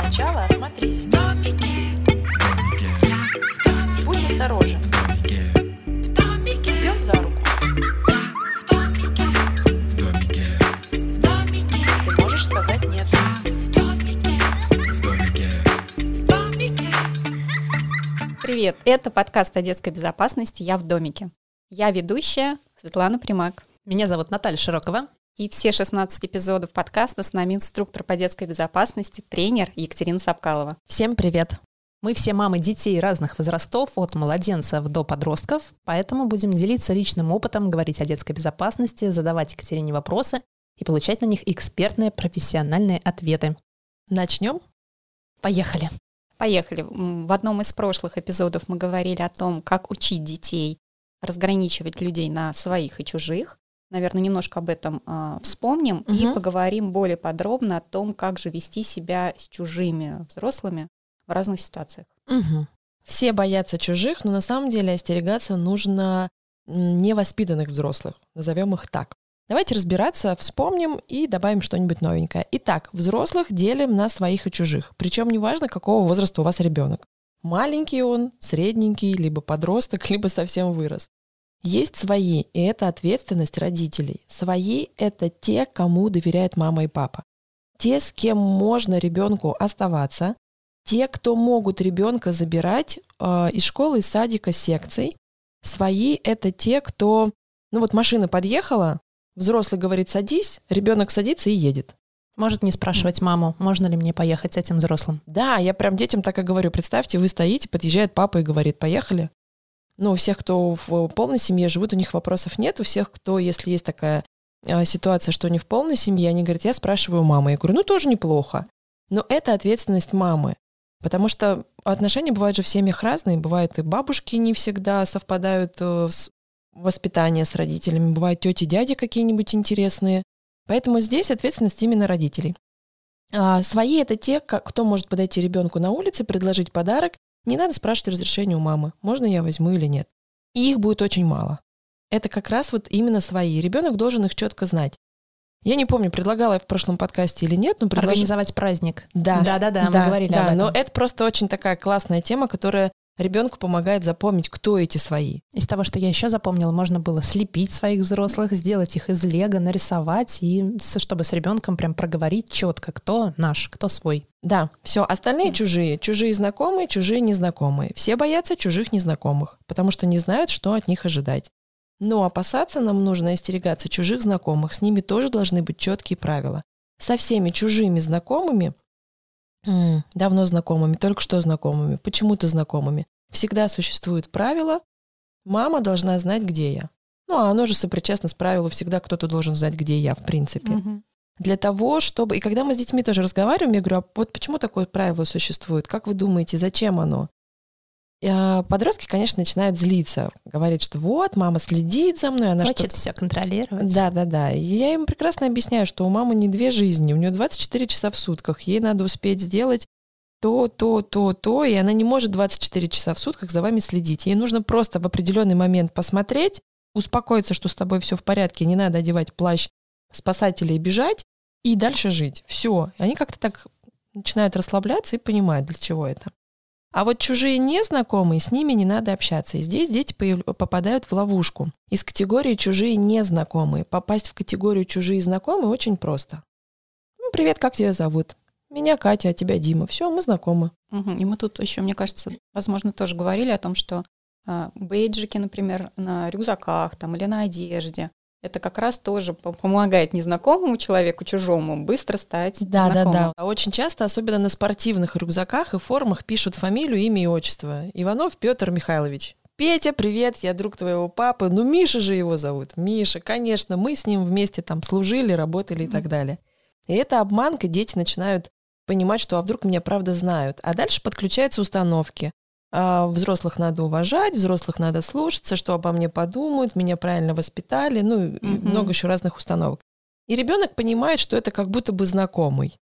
Сначала осмотрись. Будь осторожен. Идем за руку. Ты можешь сказать нет. Привет, это подкаст о детской безопасности «Я в домике». Я ведущая Светлана Примак. Меня зовут Наталья Широкова. И все 16 эпизодов подкаста с нами инструктор по детской безопасности, тренер Екатерина Сапкалова. Всем привет! Мы все мамы детей разных возрастов, от младенцев до подростков, поэтому будем делиться личным опытом, говорить о детской безопасности, задавать Екатерине вопросы и получать на них экспертные профессиональные ответы. Начнем? Поехали! Поехали. В одном из прошлых эпизодов мы говорили о том, как учить детей разграничивать людей на своих и чужих. Наверное, немножко об этом э, вспомним угу. и поговорим более подробно о том, как же вести себя с чужими взрослыми в разных ситуациях. Угу. Все боятся чужих, но на самом деле остерегаться нужно невоспитанных взрослых, назовем их так. Давайте разбираться, вспомним и добавим что-нибудь новенькое. Итак, взрослых делим на своих и чужих. Причем неважно, какого возраста у вас ребенок. Маленький он, средненький, либо подросток, либо совсем вырос. Есть свои, и это ответственность родителей. Свои — это те, кому доверяет мама и папа. Те, с кем можно ребенку оставаться, те, кто могут ребенка забирать э, из школы, из садика, секций. Свои — это те, кто... Ну вот машина подъехала, Взрослый говорит «садись», ребенок садится и едет. Может не спрашивать маму, можно ли мне поехать с этим взрослым. Да, я прям детям так и говорю. Представьте, вы стоите, подъезжает папа и говорит «поехали». Ну, у всех, кто в полной семье живут, у них вопросов нет. У всех, кто, если есть такая э, ситуация, что они в полной семье, они говорят, я спрашиваю мамы. Я говорю, ну, тоже неплохо. Но это ответственность мамы. Потому что отношения бывают же в семьях разные. Бывает и бабушки не всегда совпадают э, с воспитание с родителями, бывают тети, дяди какие-нибудь интересные. Поэтому здесь ответственность именно родителей. А свои это те, кто может подойти ребенку на улице, предложить подарок. Не надо спрашивать разрешения у мамы, можно я возьму или нет. И их будет очень мало. Это как раз вот именно свои. Ребенок должен их четко знать. Я не помню, предлагала я в прошлом подкасте или нет, но предлож... Организовать праздник. Да. Да-да-да, мы говорили да, об этом. Но это просто очень такая классная тема, которая ребенку помогает запомнить, кто эти свои. Из того, что я еще запомнила, можно было слепить своих взрослых, сделать их из лего, нарисовать, и чтобы с ребенком прям проговорить четко, кто наш, кто свой. Да, все, остальные чужие, чужие знакомые, чужие незнакомые. Все боятся чужих незнакомых, потому что не знают, что от них ожидать. Но опасаться нам нужно остерегаться чужих знакомых, с ними тоже должны быть четкие правила. Со всеми чужими знакомыми давно знакомыми, только что знакомыми, почему-то знакомыми. Всегда существует правило, мама должна знать, где я. Ну, а оно же сопричастно с правилом, всегда кто-то должен знать, где я, в принципе. Угу. Для того, чтобы... И когда мы с детьми тоже разговариваем, я говорю, а вот почему такое правило существует? Как вы думаете, зачем оно? А, подростки, конечно, начинают злиться, говорить, что вот, мама следит за мной, она Хочет все контролировать. Да, да, да. И я им прекрасно объясняю, что у мамы не две жизни, у нее 24 часа в сутках, ей надо успеть сделать то, то, то, то, и она не может 24 часа в сутках за вами следить. Ей нужно просто в определенный момент посмотреть, успокоиться, что с тобой все в порядке, не надо одевать плащ спасателя и бежать, и дальше жить. Все. Они как-то так начинают расслабляться и понимают, для чего это. А вот чужие незнакомые, с ними не надо общаться. И здесь дети попадают в ловушку. Из категории чужие незнакомые. Попасть в категорию чужие знакомые очень просто. Ну, привет, как тебя зовут? Меня Катя, а тебя Дима. Все, мы знакомы. Угу. И мы тут еще, мне кажется, возможно, тоже говорили о том, что э, бейджики, например, на рюкзаках там, или на одежде, это как раз тоже помогает незнакомому человеку, чужому, быстро стать да, знакомым. Да, да, Очень часто, особенно на спортивных рюкзаках и формах, пишут фамилию, имя и отчество. Иванов Петр Михайлович. Петя, привет, я друг твоего папы. Ну, Миша же его зовут. Миша, конечно, мы с ним вместе там служили, работали и так далее. И это обманка, дети начинают понимать, что а вдруг меня правда знают. А дальше подключаются установки. А, взрослых надо уважать, взрослых надо слушаться, что обо мне подумают, меня правильно воспитали, ну, угу. много еще разных установок. И ребенок понимает, что это как будто бы знакомый.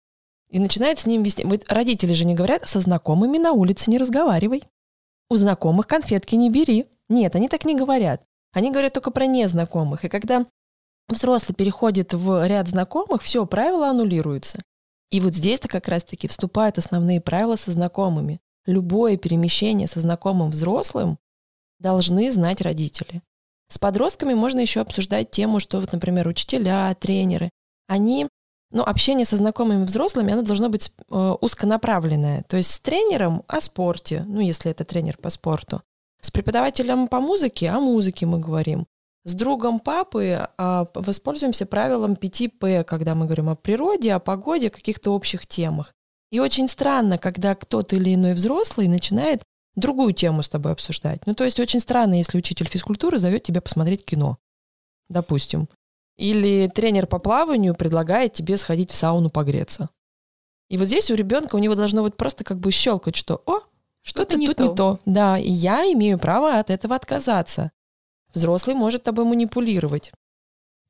И начинает с ним вести. Вот родители же не говорят, со знакомыми на улице не разговаривай. У знакомых конфетки не бери. Нет, они так не говорят. Они говорят только про незнакомых. И когда взрослый переходит в ряд знакомых, все, правила аннулируются. И вот здесь-то как раз-таки вступают основные правила со знакомыми. Любое перемещение со знакомым взрослым должны знать родители. С подростками можно еще обсуждать тему, что вот, например, учителя, тренеры, они, ну, общение со знакомыми взрослыми, оно должно быть э, узконаправленное. То есть с тренером о спорте, ну, если это тренер по спорту. С преподавателем по музыке о музыке мы говорим. С другом папы э, воспользуемся правилом 5П, когда мы говорим о природе, о погоде, о каких-то общих темах. И очень странно, когда кто-то или иной взрослый начинает другую тему с тобой обсуждать. Ну, то есть очень странно, если учитель физкультуры зовет тебя посмотреть кино, допустим. Или тренер по плаванию предлагает тебе сходить в сауну погреться. И вот здесь у ребенка у него должно вот просто как бы щелкать, что «О, что-то не тут то. не то». Да, и я имею право от этого отказаться. Взрослый может тобой манипулировать.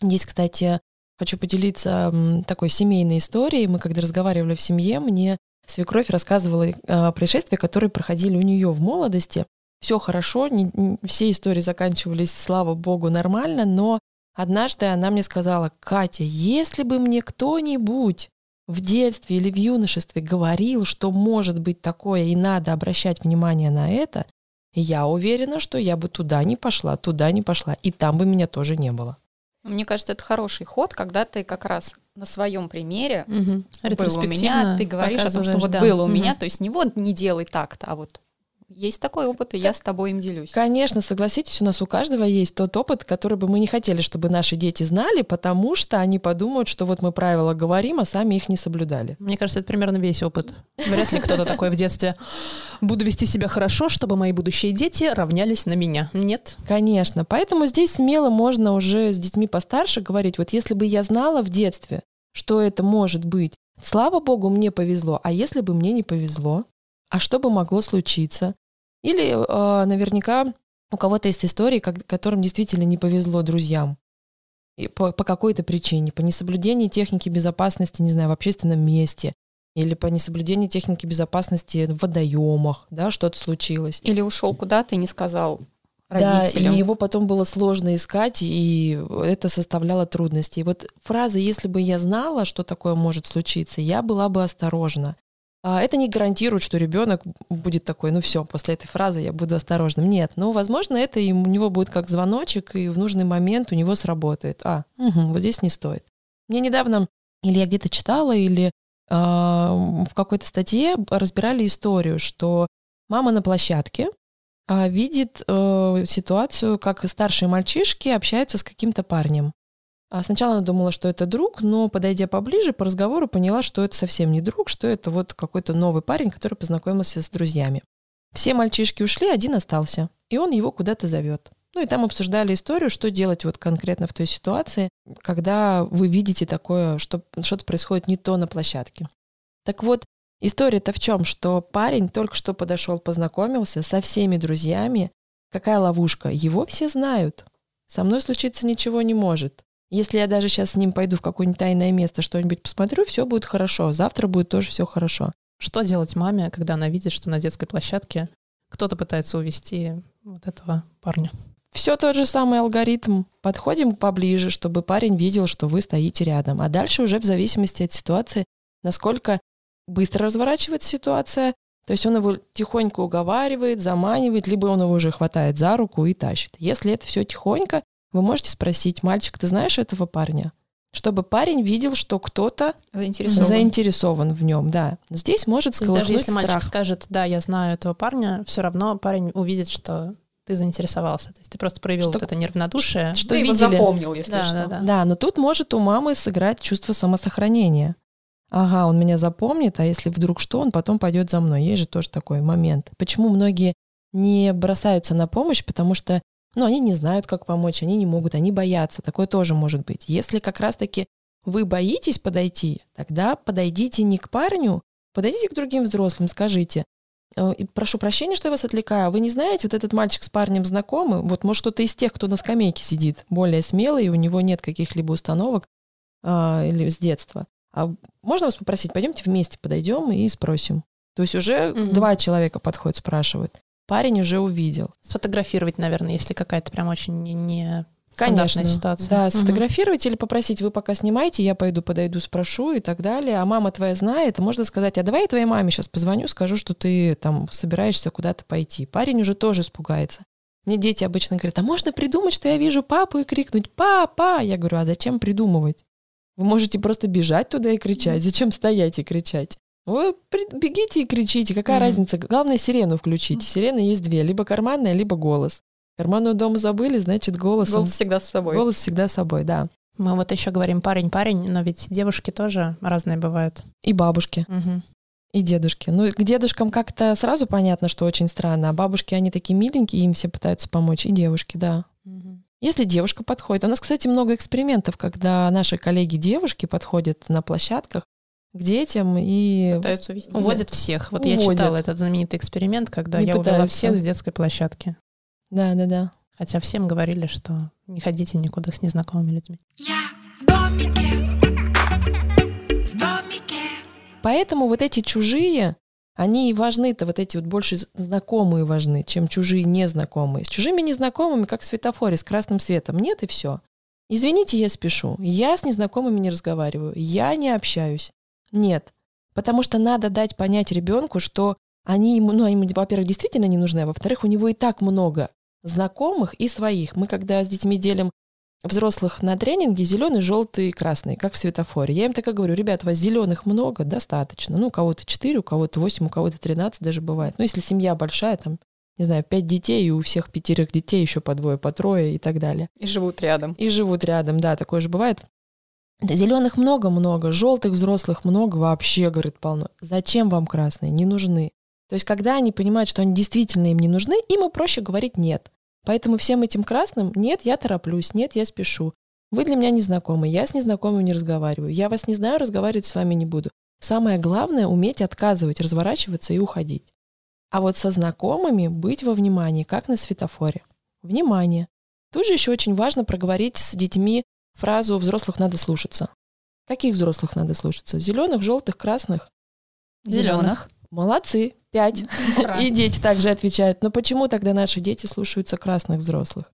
Здесь, кстати, хочу поделиться такой семейной историей. Мы когда разговаривали в семье, мне свекровь рассказывала э, происшествия, которые проходили у нее в молодости. Все хорошо, не, не, все истории заканчивались, слава богу, нормально, но однажды она мне сказала, Катя, если бы мне кто-нибудь в детстве или в юношестве говорил, что может быть такое и надо обращать внимание на это, я уверена, что я бы туда не пошла, туда не пошла, и там бы меня тоже не было. Мне кажется, это хороший ход, когда ты как раз на своем примере угу. было у меня, ты говоришь о том, что вот да. было у угу. меня, то есть не вот не делай так-то, а вот есть такой опыт, и я с тобой им делюсь. Конечно, согласитесь, у нас у каждого есть тот опыт, который бы мы не хотели, чтобы наши дети знали, потому что они подумают, что вот мы правила говорим, а сами их не соблюдали. Мне кажется, это примерно весь опыт. Вряд ли кто-то такой в детстве. Буду вести себя хорошо, чтобы мои будущие дети равнялись на меня. Нет. Конечно. Поэтому здесь смело можно уже с детьми постарше говорить, вот если бы я знала в детстве, что это может быть, слава богу, мне повезло, а если бы мне не повезло, а что бы могло случиться? Или э, наверняка у кого-то есть истории, как, которым действительно не повезло друзьям. И по, по какой-то причине, по несоблюдению техники безопасности, не знаю, в общественном месте, или по несоблюдению техники безопасности в водоемах, да, что-то случилось. Или ушел куда-то и не сказал родителям. Да, и его потом было сложно искать, и это составляло трудности. И вот фраза «если бы я знала, что такое может случиться, я была бы осторожна». А, это не гарантирует, что ребенок будет такой, ну все, после этой фразы я буду осторожным. Нет, но, возможно, это у него будет как звоночек, и в нужный момент у него сработает. А, угу, вот здесь не стоит. Мне недавно, или я где-то читала, или э, в какой-то статье разбирали историю, что мама на площадке э, видит э, ситуацию, как старшие мальчишки общаются с каким-то парнем. А сначала она думала, что это друг, но подойдя поближе, по разговору поняла, что это совсем не друг, что это вот какой-то новый парень, который познакомился с друзьями. Все мальчишки ушли, один остался, и он его куда-то зовет. Ну и там обсуждали историю, что делать вот конкретно в той ситуации, когда вы видите такое, что что-то происходит не то на площадке. Так вот, история-то в чем, что парень только что подошел, познакомился со всеми друзьями. Какая ловушка? Его все знают. Со мной случиться ничего не может. Если я даже сейчас с ним пойду в какое-нибудь тайное место, что-нибудь посмотрю, все будет хорошо. Завтра будет тоже все хорошо. Что делать маме, когда она видит, что на детской площадке кто-то пытается увести вот этого парня? Все тот же самый алгоритм. Подходим поближе, чтобы парень видел, что вы стоите рядом. А дальше уже в зависимости от ситуации, насколько быстро разворачивается ситуация, то есть он его тихонько уговаривает, заманивает, либо он его уже хватает за руку и тащит. Если это все тихонько, вы можете спросить, мальчик, ты знаешь этого парня? Чтобы парень видел, что кто-то заинтересован, заинтересован в нем, да. Здесь может сколыхнуть даже если страх. мальчик скажет, да, я знаю этого парня, все равно парень увидит, что ты заинтересовался. То есть ты просто проявил что, вот это неравнодушие. Что, что ты видели. его запомнил, если да, что. Да, да. да, но тут может у мамы сыграть чувство самосохранения. Ага, он меня запомнит, а если вдруг что, он потом пойдет за мной. Есть же тоже такой момент. Почему многие не бросаются на помощь? Потому что но они не знают, как помочь, они не могут, они боятся. Такое тоже может быть. Если как раз-таки вы боитесь подойти, тогда подойдите не к парню, подойдите к другим взрослым, скажите, «Э, прошу прощения, что я вас отвлекаю, вы не знаете, вот этот мальчик с парнем знакомый, вот может кто-то из тех, кто на скамейке сидит, более смелый, у него нет каких-либо установок а, или с детства. А можно вас попросить, пойдемте вместе подойдем и спросим. То есть уже угу. два человека подходят, спрашивают парень уже увидел. Сфотографировать, наверное, если какая-то прям очень не Конечно. ситуация. Да, сфотографировать или попросить, вы пока снимайте, я пойду подойду, спрошу и так далее. А мама твоя знает, можно сказать, а давай я твоей маме сейчас позвоню, скажу, что ты там собираешься куда-то пойти. Парень уже тоже испугается. Мне дети обычно говорят, а можно придумать, что я вижу папу и крикнуть «Папа!» Я говорю, а зачем придумывать? Вы можете просто бежать туда и кричать. Зачем стоять и кричать? Вы бегите и кричите, какая Мгм. разница? Главное, сирену включите. Сирены есть две, либо карманная, либо голос. Карманную дома забыли, значит, голосом. Голос всегда с собой. Голос всегда с собой, да. Мы вот еще говорим парень-парень, но ведь девушки тоже разные бывают. И бабушки, Мгм. и дедушки. Ну, к дедушкам как-то сразу понятно, что очень странно, а бабушки, они такие миленькие, им все пытаются помочь. И девушки, да. Мгм. Если девушка подходит, у нас, кстати, много экспериментов, когда наши коллеги-девушки подходят на площадках к детям и... Пытаются увести. Уводят всех. Вот я Уводят. читала этот знаменитый эксперимент, когда Не я увела пытаются. всех с детской площадки. Да, да, да. Хотя всем говорили, что не ходите никуда с незнакомыми людьми. Поэтому вот эти чужие, они и важны-то, вот эти вот больше знакомые важны, чем чужие незнакомые. С чужими незнакомыми, как в светофоре, с красным светом. Нет, и все. Извините, я спешу. Я с незнакомыми не разговариваю. Я не общаюсь. Нет. Потому что надо дать понять ребенку, что они ему, ну, они ему, во-первых, действительно не нужны, а во-вторых, у него и так много знакомых и своих. Мы когда с детьми делим взрослых на тренинге зеленый, желтый, красный, как в светофоре. Я им так и говорю, ребят, у вас зеленых много, достаточно. Ну, у кого-то 4, у кого-то 8, у кого-то 13 даже бывает. Ну, если семья большая, там, не знаю, 5 детей, и у всех пятерых детей еще по двое, по трое и так далее. И живут рядом. И живут рядом, да, такое же бывает. Да зеленых много-много, желтых взрослых много вообще, говорит, полно. Зачем вам красные? Не нужны. То есть, когда они понимают, что они действительно им не нужны, им и проще говорить нет. Поэтому всем этим красным нет, я тороплюсь, нет, я спешу. Вы для меня незнакомы, я с незнакомыми не разговариваю. Я вас не знаю, разговаривать с вами не буду. Самое главное — уметь отказывать, разворачиваться и уходить. А вот со знакомыми быть во внимании, как на светофоре. Внимание. Тут же еще очень важно проговорить с детьми фразу «взрослых надо слушаться». Каких взрослых надо слушаться? Зеленых, желтых, красных? Зеленых. Молодцы, пять. И дети также отвечают. Но почему тогда наши дети слушаются красных взрослых?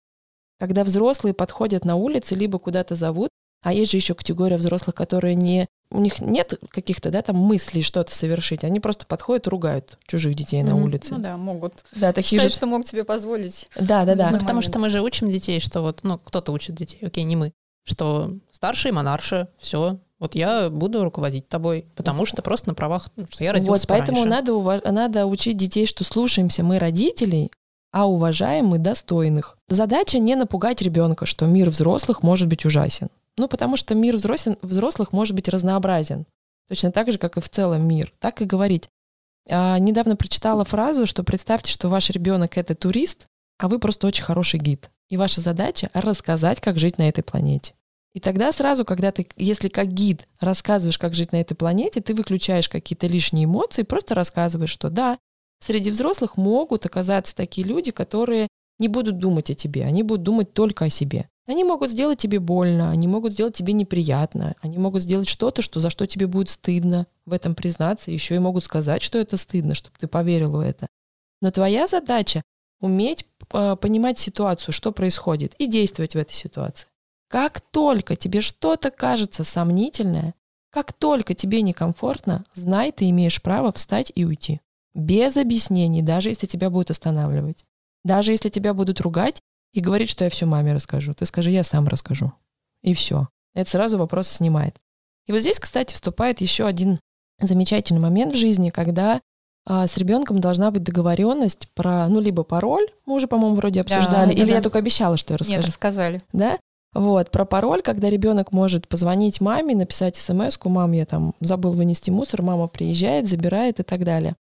Когда взрослые подходят на улице, либо куда-то зовут, а есть же еще категория взрослых, которые не... У них нет каких-то, да, там мыслей что-то совершить. Они просто подходят, ругают чужих детей на Мгм. улице. Ну да, могут. Да, такие Считают, же... что могут себе позволить. Да, да, да. Ну, потому момент. что мы же учим детей, что вот, ну, кто-то учит детей, окей, не мы, что старший монарши, все, вот я буду руководить тобой, потому что просто на правах, ну, что я родился Вот, поэтому пораньше. надо, ува- надо учить детей, что слушаемся мы родителей, а уважаем мы достойных. Задача не напугать ребенка, что мир взрослых может быть ужасен. Ну, потому что мир взрослен- взрослых может быть разнообразен. Точно так же, как и в целом мир. Так и говорить. А, недавно прочитала фразу, что представьте, что ваш ребенок это турист, а вы просто очень хороший гид. И ваша задача рассказать, как жить на этой планете. И тогда сразу, когда ты, если как гид рассказываешь, как жить на этой планете, ты выключаешь какие-то лишние эмоции, просто рассказываешь, что да, среди взрослых могут оказаться такие люди, которые не будут думать о тебе, они будут думать только о себе. Они могут сделать тебе больно, они могут сделать тебе неприятно, они могут сделать что-то, что, за что тебе будет стыдно в этом признаться, еще и могут сказать, что это стыдно, чтобы ты поверил в это. Но твоя задача уметь э, понимать ситуацию, что происходит, и действовать в этой ситуации. Как только тебе что-то кажется сомнительное, как только тебе некомфортно, знай, ты имеешь право встать и уйти. Без объяснений, даже если тебя будут останавливать. Даже если тебя будут ругать и говорить, что я все маме расскажу. Ты скажи, я сам расскажу. И все. Это сразу вопрос снимает. И вот здесь, кстати, вступает еще один замечательный момент в жизни, когда а, с ребенком должна быть договоренность про, ну, либо пароль, мы уже, по-моему, вроде Да, обсуждали, да, или да. я только обещала, что я расскажу Нет, рассказали. да? Вот, про пароль, когда ребенок может позвонить маме, написать смс-ку, мам, я там забыл вынести мусор, мама приезжает, забирает и так далее.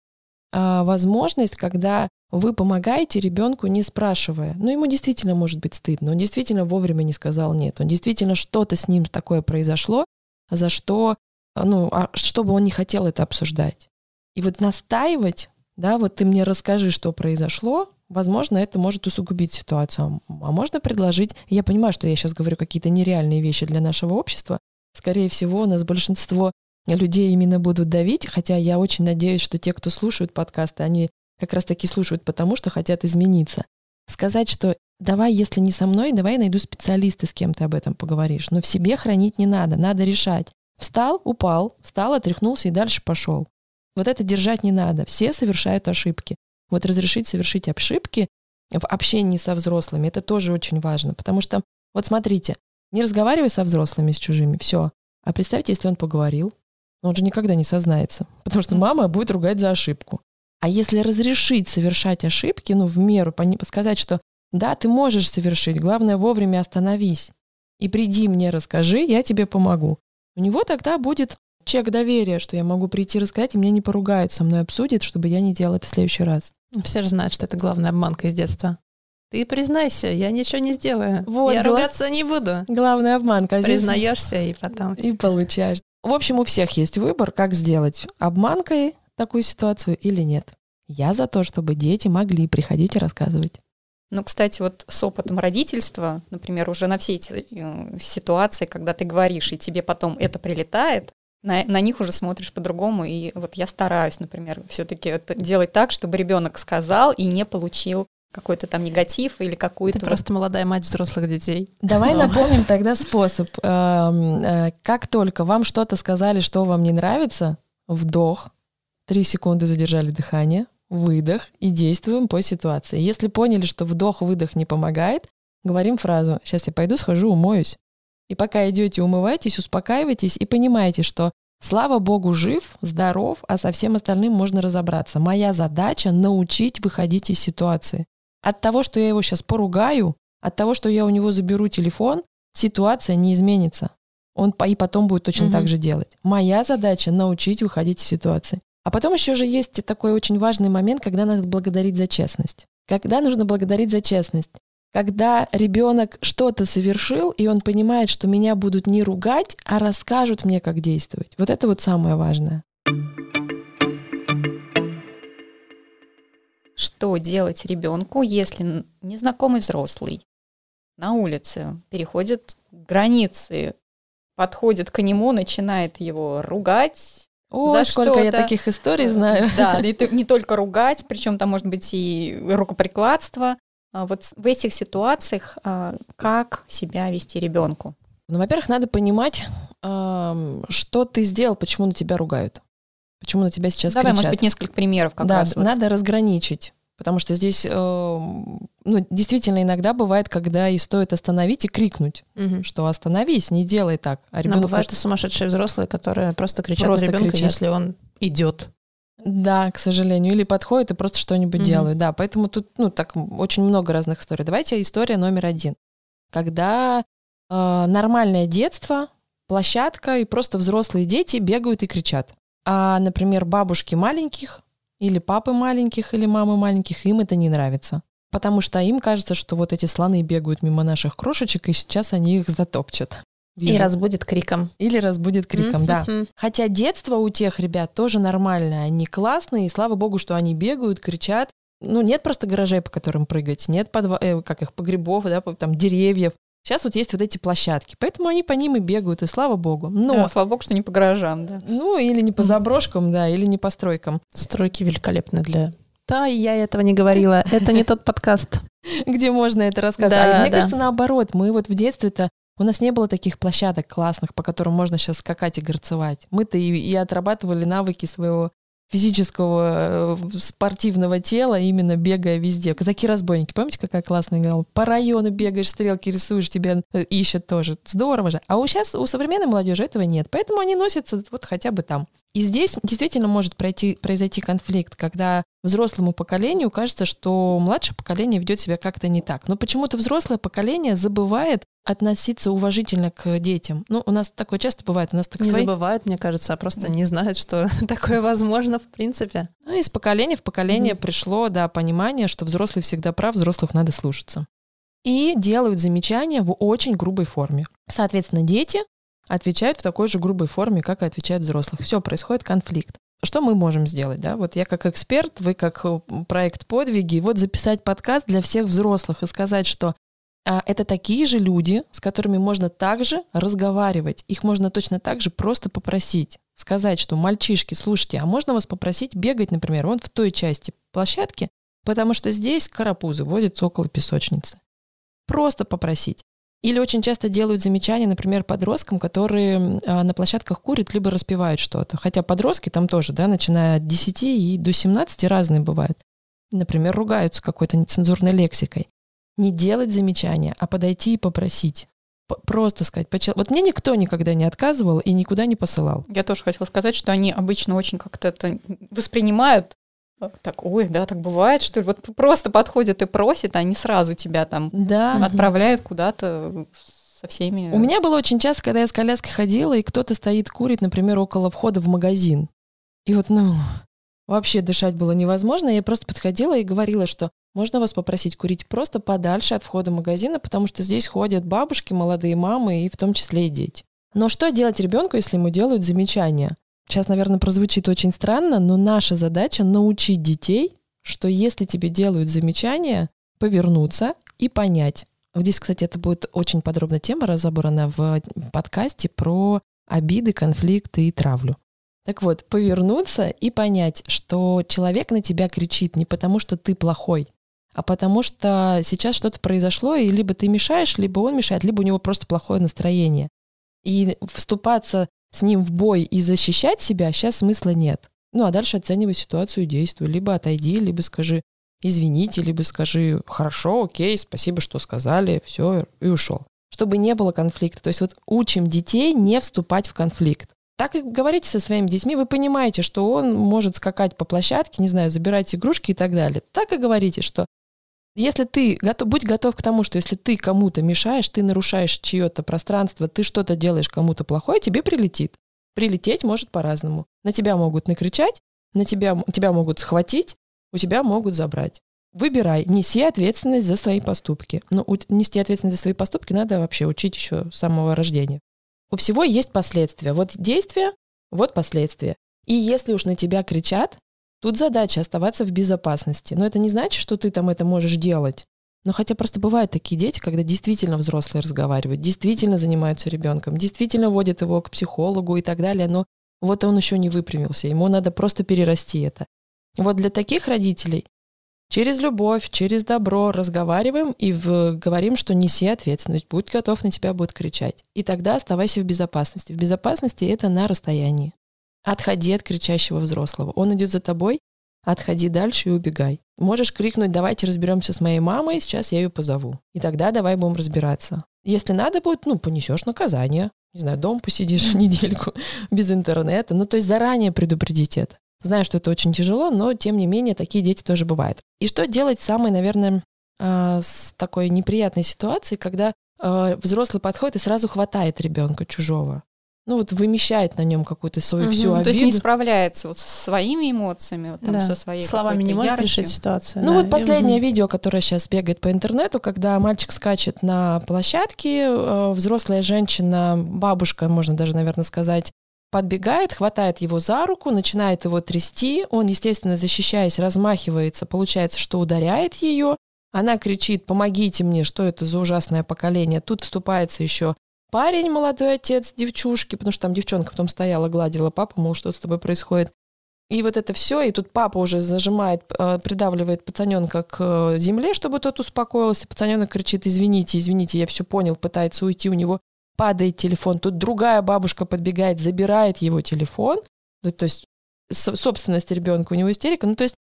А, возможность, когда вы помогаете ребенку, не спрашивая. Ну, ему действительно может быть стыдно, он действительно вовремя не сказал нет, он действительно что-то с ним такое произошло, за что, ну, а чтобы он не хотел это обсуждать. И вот настаивать, да, вот ты мне расскажи, что произошло, возможно, это может усугубить ситуацию. А можно предложить, я понимаю, что я сейчас говорю какие-то нереальные вещи для нашего общества, скорее всего, у нас большинство людей именно будут давить, хотя я очень надеюсь, что те, кто слушают подкасты, они как раз таки слушают потому, что хотят измениться. Сказать, что давай, если не со мной, давай я найду специалиста, с кем ты об этом поговоришь. Но в себе хранить не надо, надо решать. Встал, упал, встал, отряхнулся и дальше пошел. Вот это держать не надо. Все совершают ошибки. Вот разрешить совершить ошибки в общении со взрослыми, это тоже очень важно. Потому что, вот смотрите, не разговаривай со взрослыми, с чужими, все. А представьте, если он поговорил, он же никогда не сознается, потому что мама будет ругать за ошибку. А если разрешить совершать ошибки, ну, в меру, сказать, что да, ты можешь совершить, главное вовремя остановись и приди мне, расскажи, я тебе помогу. У него тогда будет чек доверия, что я могу прийти рассказать, и меня не поругают, со мной обсудят, чтобы я не делала это в следующий раз. Все же знают, что это главная обманка из детства. Ты признайся, я ничего не сделаю. Вот, я гла... ругаться не буду. Главная обманка. А Признаешься и потом. И получаешь. В общем, у всех есть выбор, как сделать обманкой такую ситуацию или нет. Я за то, чтобы дети могли приходить и рассказывать. Ну, кстати, вот с опытом родительства, например, уже на все эти э, ситуации, когда ты говоришь, и тебе потом это прилетает, на, на них уже смотришь по-другому. И вот я стараюсь, например, все-таки делать так, чтобы ребенок сказал и не получил какой-то там негатив или какую-то... Ты просто молодая мать взрослых детей. Давай напомним тогда способ. Эм, э, как только вам что-то сказали, что вам не нравится, вдох, три секунды задержали дыхание, выдох и действуем по ситуации. Если поняли, что вдох-выдох не помогает, говорим фразу «сейчас я пойду схожу, умоюсь». И пока идете, умывайтесь, успокаивайтесь и понимаете, что слава богу, жив, здоров, а со всем остальным можно разобраться. Моя задача — научить выходить из ситуации. От того, что я его сейчас поругаю, от того, что я у него заберу телефон, ситуация не изменится. Он и потом будет точно угу. так же делать. Моя задача научить выходить из ситуации. А потом еще же есть такой очень важный момент, когда надо благодарить за честность. Когда нужно благодарить за честность? Когда ребенок что-то совершил, и он понимает, что меня будут не ругать, а расскажут мне, как действовать. Вот это вот самое важное. что делать ребенку, если незнакомый взрослый на улице переходит границы, подходит к нему, начинает его ругать. О, за сколько я таких историй э, знаю. Да, не, не только ругать, причем там может быть и рукоприкладство. А вот в этих ситуациях а, как себя вести ребенку? Ну, во-первых, надо понимать, что ты сделал, почему на тебя ругают. Почему на тебя сейчас Давай, кричат? может быть, несколько примеров как да, раз. Вот. надо разграничить. Потому что здесь, э, ну, действительно, иногда бывает, когда и стоит остановить и крикнуть, угу. что остановись, не делай так. А ребенок Но бывают может... и сумасшедшие взрослые, которые просто кричат просто на ребенка, кричат. если он идет. Да, к сожалению. Или подходит и просто что-нибудь угу. делают. Да, поэтому тут, ну, так, очень много разных историй. Давайте история номер один. Когда э, нормальное детство, площадка и просто взрослые дети бегают и кричат. А, например, бабушки маленьких или папы маленьких, или мамы маленьких, им это не нравится. Потому что им кажется, что вот эти слоны бегают мимо наших крошечек, и сейчас они их затопчут. Вижу. И разбудит криком. Или разбудит криком, mm-hmm. да. Хотя детство у тех ребят тоже нормальное, они классные, и слава богу, что они бегают, кричат. Ну, нет просто гаражей, по которым прыгать, нет подва- э, как их, погребов, да, там, деревьев. Сейчас вот есть вот эти площадки, поэтому они по ним и бегают, и слава богу. Но, да, слава богу, что не по гаражам, да. Ну, или не по заброшкам, да, или не по стройкам. Стройки великолепны для... Да, я этого не говорила. Это не тот подкаст. Где можно это рассказать. Да, а мне да. кажется, наоборот, мы вот в детстве-то у нас не было таких площадок классных, по которым можно сейчас скакать и горцевать. Мы-то и, и отрабатывали навыки своего физического э, спортивного тела, именно бегая везде. Казаки-разбойники, помните, какая классная игра? По району бегаешь, стрелки рисуешь, тебя э, ищут тоже. Здорово же. А у сейчас у современной молодежи этого нет, поэтому они носятся вот хотя бы там. И здесь действительно может пройти, произойти конфликт, когда взрослому поколению кажется, что младшее поколение ведет себя как-то не так. Но почему-то взрослое поколение забывает относиться уважительно к детям. Ну, у нас такое часто бывает. У нас так не свои... забывают, мне кажется, а просто не знают, что такое возможно в принципе. Ну, из поколения в поколение mm-hmm. пришло, да, понимание, что взрослый всегда прав, взрослых надо слушаться. И делают замечания в очень грубой форме. Соответственно, дети отвечают в такой же грубой форме, как и отвечают взрослых. Все, происходит конфликт. Что мы можем сделать, да? Вот я как эксперт, вы как э, проект подвиги, вот записать подкаст для всех взрослых и сказать, что а, это такие же люди, с которыми можно также разговаривать. Их можно точно так же просто попросить. Сказать, что мальчишки, слушайте, а можно вас попросить бегать, например, вон в той части площадки, потому что здесь карапузы возятся около песочницы. просто попросить. Или очень часто делают замечания, например, подросткам, которые а, на площадках курят, либо распивают что-то. Хотя подростки там тоже, да, начиная от 10 и до 17 разные бывают. Например, ругаются какой-то нецензурной лексикой. Не делать замечания, а подойти и попросить. Просто сказать. Вот мне никто никогда не отказывал и никуда не посылал. Я тоже хотела сказать, что они обычно очень как-то это воспринимают так, ой, да, так бывает, что ли. Вот просто подходят и просят, а они сразу тебя там Да. отправляют куда-то со всеми. У меня было очень часто, когда я с коляской ходила, и кто-то стоит курит, например, около входа в магазин. И вот, ну, вообще дышать было невозможно. Я просто подходила и говорила, что можно вас попросить курить просто подальше от входа магазина, потому что здесь ходят бабушки, молодые мамы и в том числе и дети. Но что делать ребенку, если ему делают замечания? Сейчас, наверное, прозвучит очень странно, но наша задача научить детей, что если тебе делают замечания, повернуться и понять. Здесь, кстати, это будет очень подробная тема разобрана в подкасте про обиды, конфликты и травлю. Так вот, повернуться и понять, что человек на тебя кричит не потому, что ты плохой, а потому что сейчас что-то произошло, и либо ты мешаешь, либо он мешает, либо у него просто плохое настроение. И вступаться с ним в бой и защищать себя сейчас смысла нет. Ну, а дальше оценивай ситуацию и действуй. Либо отойди, либо скажи извините, либо скажи хорошо, окей, спасибо, что сказали, все, и ушел. Чтобы не было конфликта. То есть вот учим детей не вступать в конфликт. Так и говорите со своими детьми, вы понимаете, что он может скакать по площадке, не знаю, забирать игрушки и так далее. Так и говорите, что если ты готов, будь готов к тому, что если ты кому-то мешаешь, ты нарушаешь чье-то пространство, ты что-то делаешь кому-то плохое, тебе прилетит. Прилететь может по-разному. На тебя могут накричать, на тебя, тебя могут схватить, у тебя могут забрать. Выбирай, неси ответственность за свои поступки. Но у- нести ответственность за свои поступки надо вообще учить еще с самого рождения. У всего есть последствия. Вот действия, вот последствия. И если уж на тебя кричат, тут задача оставаться в безопасности. Но это не значит, что ты там это можешь делать. Но хотя просто бывают такие дети, когда действительно взрослые разговаривают, действительно занимаются ребенком, действительно водят его к психологу и так далее, но вот он еще не выпрямился, ему надо просто перерасти это. Вот для таких родителей через любовь, через добро разговариваем и в- говорим, что неси ответственность, будь готов, на тебя будут кричать. И тогда оставайся в безопасности. В безопасности это на расстоянии. Отходи от кричащего взрослого. Он идет за тобой, отходи дальше и убегай. Можешь крикнуть, давайте разберемся с моей мамой, сейчас я ее позову. И тогда давай будем разбираться. Если надо будет, ну, понесешь наказание. Не знаю, дом посидишь недельку без интернета. Ну, то есть заранее предупредить это. Знаю, что это очень тяжело, но тем не менее такие дети тоже бывают. И что делать самой, наверное, э, с такой неприятной ситуацией, когда э, взрослый подходит и сразу хватает ребенка чужого? Ну вот вымещает на нем какую-то свою Мгм. всю обиду. то есть не справляется вот со своими эмоциями, вот там, Да. со своей Словами не может яростью. решить ситуацию. Ну да. вот последнее Мгм. видео, которое сейчас бегает по интернету, когда мальчик скачет на площадке, э, взрослая женщина, бабушка, можно даже, наверное, сказать, подбегает, хватает его за руку, начинает его трясти. Он, естественно, защищаясь, размахивается, получается, что ударяет ее. Она кричит, помогите мне, что это за ужасное поколение. Тут вступается еще парень, молодой отец девчушки, потому что там девчонка потом стояла, гладила папу, мол, что с тобой происходит. И вот это все, и тут папа уже зажимает, э, придавливает пацаненка к э, земле, чтобы тот успокоился. Пацаненок кричит, извините, извините, я все понял, пытается уйти, у него падает телефон. Тут другая бабушка подбегает, забирает его телефон. Ну, то есть со- собственность ребенка, у него истерика. Ну, то есть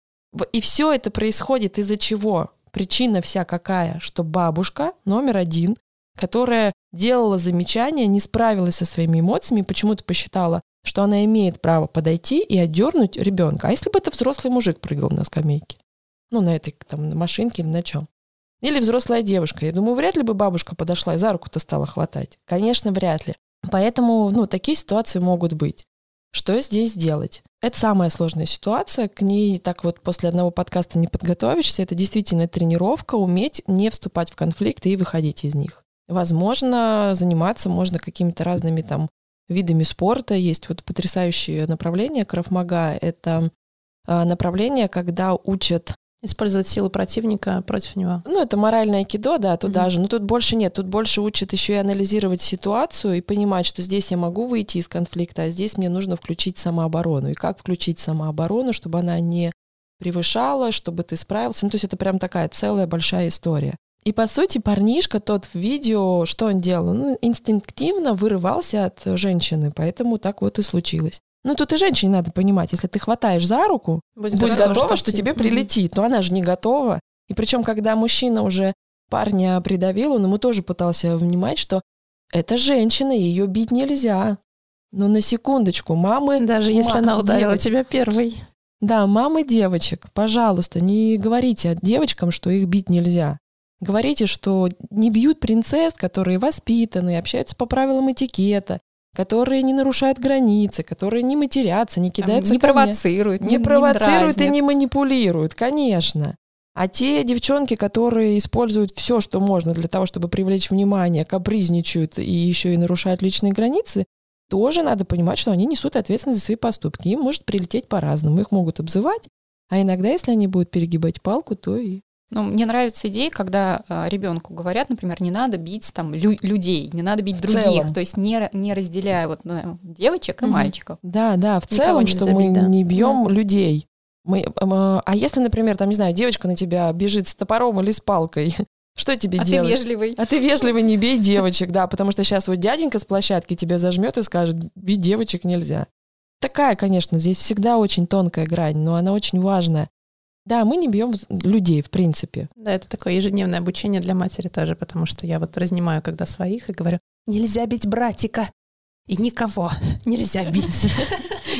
и все это происходит из-за чего? Причина вся какая? Что бабушка номер один, которая делала замечания, не справилась со своими эмоциями, почему-то посчитала, что она имеет право подойти и отдернуть ребенка. А если бы это взрослый мужик прыгал на скамейке? Ну, на этой там на машинке или на чем? Или взрослая девушка. Я думаю, вряд ли бы бабушка подошла и за руку-то стала хватать. Конечно, вряд ли. Поэтому, ну, такие ситуации могут быть. Что здесь делать? Это самая сложная ситуация. К ней так вот после одного подкаста не подготовишься. Это действительно тренировка, уметь не вступать в конфликты и выходить из них. Возможно, заниматься можно какими-то разными там видами спорта. Есть вот потрясающее направление крафмага. Это а, направление, когда учат Использовать силу противника против него. ну, это моральное кидо, да, туда Мгм. же. Но тут больше нет. Тут больше учат еще и анализировать ситуацию и понимать, что здесь я могу выйти из конфликта, а здесь мне нужно включить самооборону. И как включить самооборону, чтобы она не превышала, чтобы ты справился. Ну, то есть это прям такая целая большая история. И, по сути, парнишка тот в видео, что он делал? Он инстинктивно вырывался от женщины, поэтому так вот и случилось. Ну, тут и женщине надо понимать, если ты хватаешь за руку, будь, будь готова, готова, что, что тебе прилетит. Но она же не готова. И причем, когда мужчина уже парня придавил, он ему тоже пытался внимать, что это женщина, ее бить нельзя. Но на секундочку, мамы... Даже если мам, она ударила девочек, тебя первой. Да, мамы девочек, пожалуйста, не говорите девочкам, что их бить нельзя. Говорите, что не бьют принцесс, которые воспитаны, общаются по правилам этикета, которые не нарушают границы, которые не матерятся, не кидаются Не провоцируют, не, не провоцируют не и не манипулируют, конечно. А те девчонки, которые используют все, что можно для того, чтобы привлечь внимание, капризничают и еще и нарушают личные границы, тоже надо понимать, что они несут ответственность за свои поступки. Им может прилететь по-разному. Их могут обзывать, а иногда, если они будут перегибать палку, то и ну, мне нравится идея, когда э, ребенку говорят, например, не надо бить там лю- людей, не надо бить других, то есть не, не разделяя вот ну, девочек и mm-hmm. мальчиков. Да, да, в целом, что забить, мы да. не бьем mm-hmm. людей. Мы, э, а если, например, там, не знаю, девочка на тебя бежит с топором или с палкой, что тебе а делать? А ты вежливый. А ты вежливый, не бей девочек, да, потому что сейчас вот дяденька с площадки тебя зажмет и скажет, бить девочек нельзя. Такая, конечно, здесь всегда очень тонкая грань, но она очень важная. Да, мы не бьем людей, в принципе. Да, это такое ежедневное обучение для матери тоже, потому что я вот разнимаю, когда своих, и говорю, нельзя бить братика. И никого нельзя бить.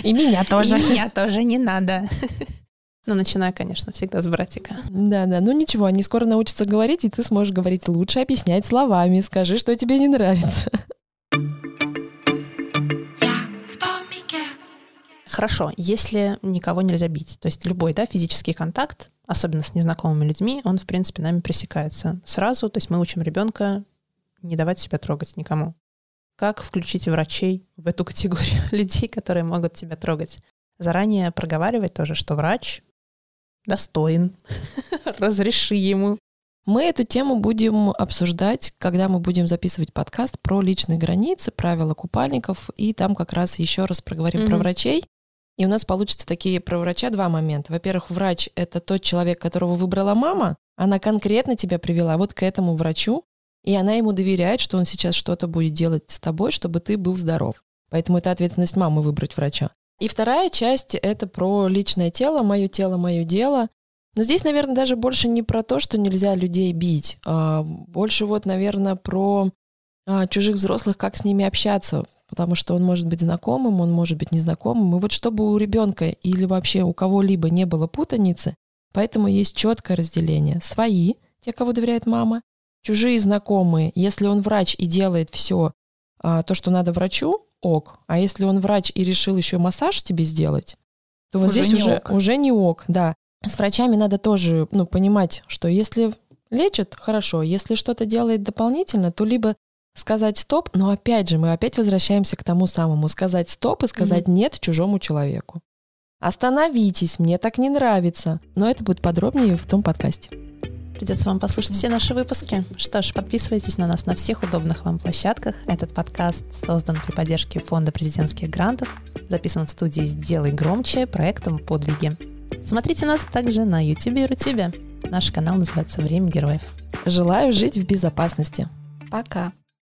И меня тоже. И меня тоже не надо. Ну, начинаю, конечно, всегда с братика. Да, да. Ну ничего, они скоро научатся говорить, и ты сможешь говорить лучше, объяснять словами. Скажи, что тебе не нравится. Хорошо, если никого нельзя бить, то есть любой да, физический контакт, особенно с незнакомыми людьми, он, в принципе, нами пресекается сразу. То есть мы учим ребенка не давать себя трогать никому. Как включить врачей в эту категорию людей, которые могут тебя трогать? Заранее проговаривать тоже, что врач достоин, разреши ему. Мы эту тему будем обсуждать, когда мы будем записывать подкаст про личные границы, правила купальников, и там как раз еще раз проговорим mm-hmm. про врачей. И у нас получится такие про врача два момента. Во-первых, врач — это тот человек, которого выбрала мама. Она конкретно тебя привела вот к этому врачу, и она ему доверяет, что он сейчас что-то будет делать с тобой, чтобы ты был здоров. Поэтому это ответственность мамы выбрать врача. И вторая часть — это про личное тело, мое тело, мое дело. Но здесь, наверное, даже больше не про то, что нельзя людей бить, а больше вот, наверное, про а, чужих взрослых, как с ними общаться, потому что он может быть знакомым, он может быть незнакомым. И вот чтобы у ребенка или вообще у кого-либо не было путаницы, поэтому есть четкое разделение. Свои, те, кого доверяет мама, чужие знакомые. Если он врач и делает все а, то, что надо врачу, ок. А если он врач и решил еще массаж тебе сделать, то вот уже здесь уже, ок. уже не ок, да. С врачами надо тоже ну, понимать, что если лечит, хорошо. Если что-то делает дополнительно, то либо сказать стоп, но опять же мы опять возвращаемся к тому самому, сказать стоп и сказать mm-hmm. нет чужому человеку. Остановитесь, мне так не нравится. Но это будет подробнее в том подкасте. Придется вам послушать все наши выпуски. Что ж, подписывайтесь на нас на всех удобных вам площадках. Этот подкаст создан при поддержке Фонда президентских грантов, записан в студии «Сделай громче» проектом «Подвиги». Смотрите нас также на YouTube и Рутюбе. Наш канал называется «Время героев». Желаю жить в безопасности. Пока.